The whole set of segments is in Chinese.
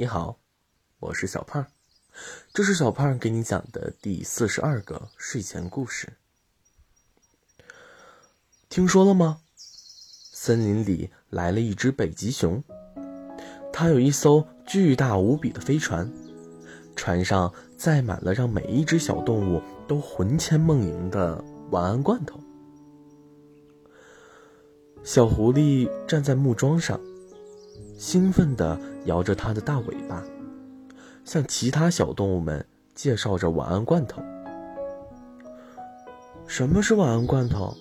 你好，我是小胖，这是小胖给你讲的第四十二个睡前故事。听说了吗？森林里来了一只北极熊，它有一艘巨大无比的飞船，船上载满了让每一只小动物都魂牵梦萦的晚安罐头。小狐狸站在木桩上。兴奋地摇着它的大尾巴，向其他小动物们介绍着晚安罐头。什么是晚安罐头？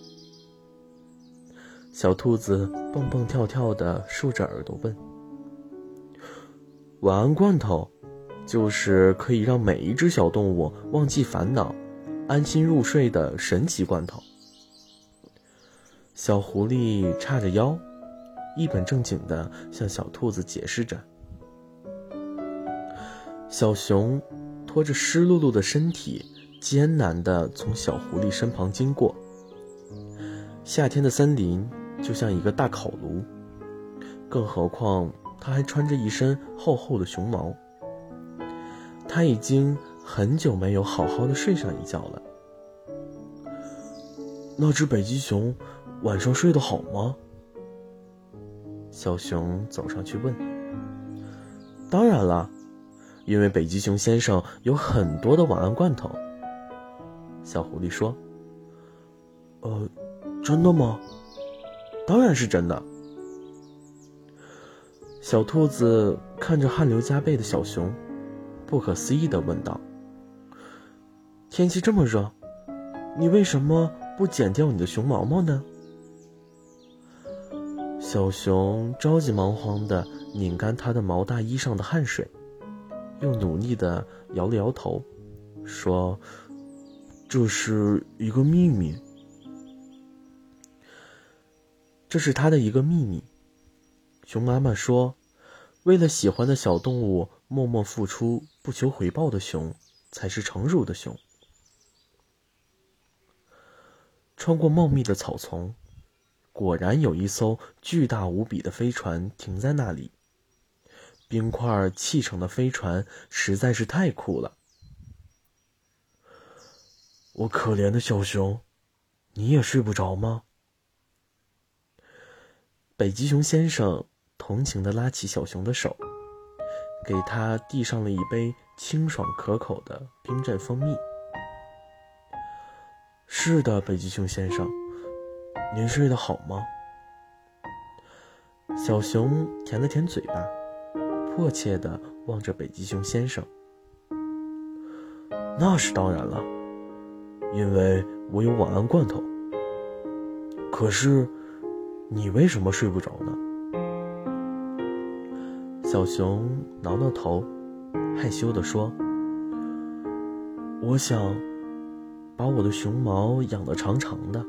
小兔子蹦蹦跳跳地竖着耳朵问。晚安罐头，就是可以让每一只小动物忘记烦恼、安心入睡的神奇罐头。小狐狸叉着腰。一本正经地向小兔子解释着。小熊拖着湿漉漉的身体，艰难地从小狐狸身旁经过。夏天的森林就像一个大烤炉，更何况它还穿着一身厚厚的熊毛。它已经很久没有好好的睡上一觉了。那只北极熊晚上睡得好吗？小熊走上去问：“当然了，因为北极熊先生有很多的晚安罐头。”小狐狸说：“呃，真的吗？当然是真的。”小兔子看着汗流浃背的小熊，不可思议的问道：“天气这么热，你为什么不剪掉你的熊毛毛呢？”小熊着急忙慌地拧干它的毛大衣上的汗水，又努力地摇了摇头，说：“这是一个秘密。这是他的一个秘密。”熊妈妈说：“为了喜欢的小动物默默付出、不求回报的熊，才是成熟的熊。”穿过茂密的草丛。果然有一艘巨大无比的飞船停在那里。冰块砌成的飞船实在是太酷了。我可怜的小熊，你也睡不着吗？北极熊先生同情地拉起小熊的手，给他递上了一杯清爽可口的冰镇蜂蜜。是的，北极熊先生。您睡得好吗？小熊舔了舔嘴巴，迫切地望着北极熊先生。那是当然了，因为我有晚安罐头。可是，你为什么睡不着呢？小熊挠挠头，害羞地说：“我想把我的熊毛养得长长的。”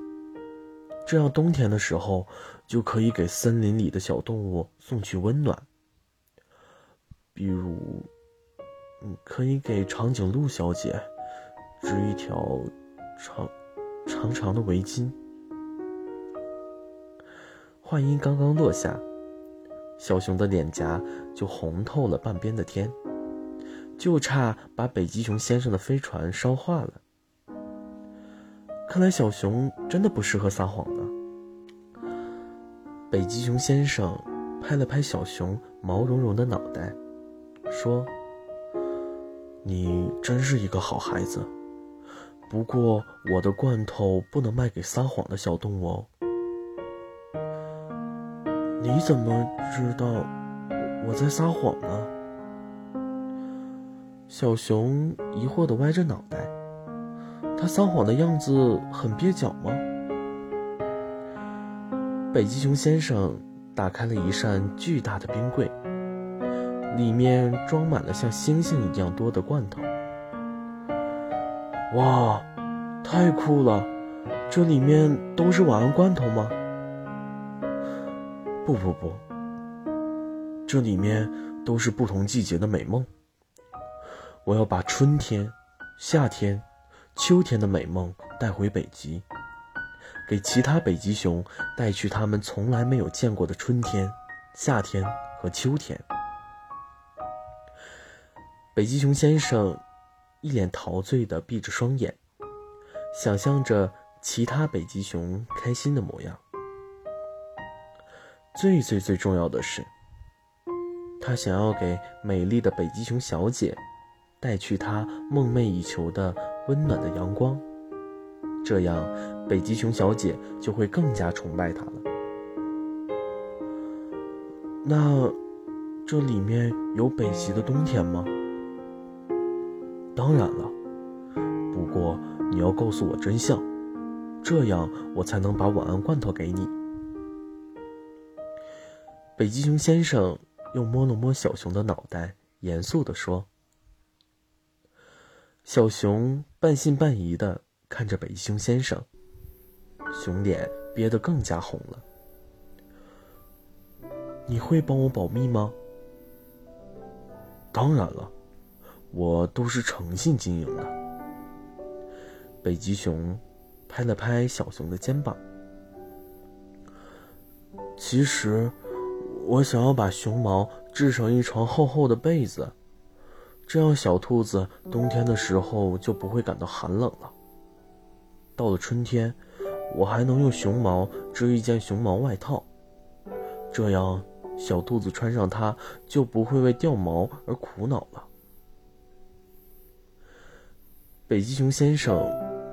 这样冬天的时候，就可以给森林里的小动物送去温暖。比如，嗯，可以给长颈鹿小姐织一条长长长的围巾。话音刚刚落下，小熊的脸颊就红透了半边的天，就差把北极熊先生的飞船烧化了。看来小熊真的不适合撒谎。北极熊先生拍了拍小熊毛茸茸的脑袋，说：“你真是一个好孩子。不过我的罐头不能卖给撒谎的小动物哦。”你怎么知道我在撒谎呢？小熊疑惑地歪着脑袋。他撒谎的样子很蹩脚吗？北极熊先生打开了一扇巨大的冰柜，里面装满了像星星一样多的罐头。哇，太酷了！这里面都是晚安罐头吗？不不不，这里面都是不同季节的美梦。我要把春天、夏天。秋天的美梦带回北极，给其他北极熊带去他们从来没有见过的春天、夏天和秋天。北极熊先生一脸陶醉地闭着双眼，想象着其他北极熊开心的模样。最最最重要的是，他想要给美丽的北极熊小姐带去他梦寐以求的温暖的阳光，这样北极熊小姐就会更加崇拜他了。那这里面有北极的冬天吗？当然了，不过你要告诉我真相，这样我才能把晚安罐头给你。北极熊先生又摸了摸小熊的脑袋，严肃地说：“小熊半信半疑的看着北极熊先生，熊脸憋得更加红了。你会帮我保密吗？当然了。”我都是诚信经营的。北极熊拍了拍小熊的肩膀。其实，我想要把熊毛制成一床厚厚的被子，这样小兔子冬天的时候就不会感到寒冷了。到了春天，我还能用熊毛织一件熊毛外套，这样小兔子穿上它就不会为掉毛而苦恼了。北极熊先生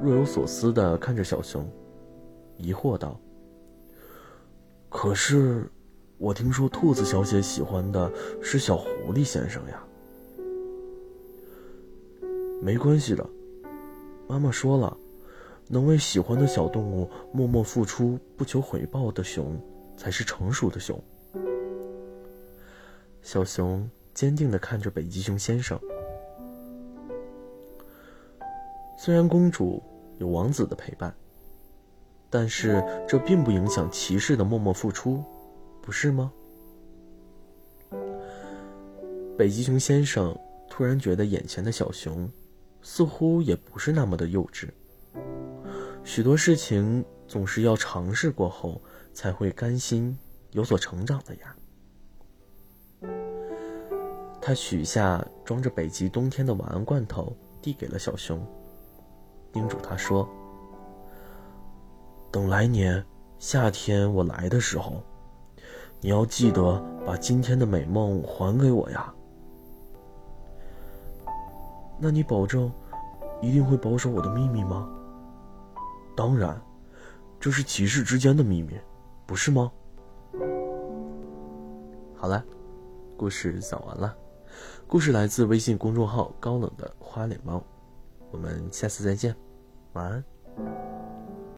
若有所思地看着小熊，疑惑道：“可是，我听说兔子小姐喜欢的是小狐狸先生呀。”没关系的，妈妈说了，能为喜欢的小动物默默付出、不求回报的熊，才是成熟的熊。小熊坚定地看着北极熊先生。虽然公主有王子的陪伴，但是这并不影响骑士的默默付出，不是吗？北极熊先生突然觉得眼前的小熊，似乎也不是那么的幼稚。许多事情总是要尝试过后，才会甘心有所成长的呀。他取下装着北极冬天的晚安罐头，递给了小熊。叮嘱他说：“等来年夏天我来的时候，你要记得把今天的美梦还给我呀。那你保证一定会保守我的秘密吗？当然，这是骑士之间的秘密，不是吗？好了，故事讲完了。故事来自微信公众号‘高冷的花脸猫’，我们下次再见。晚安。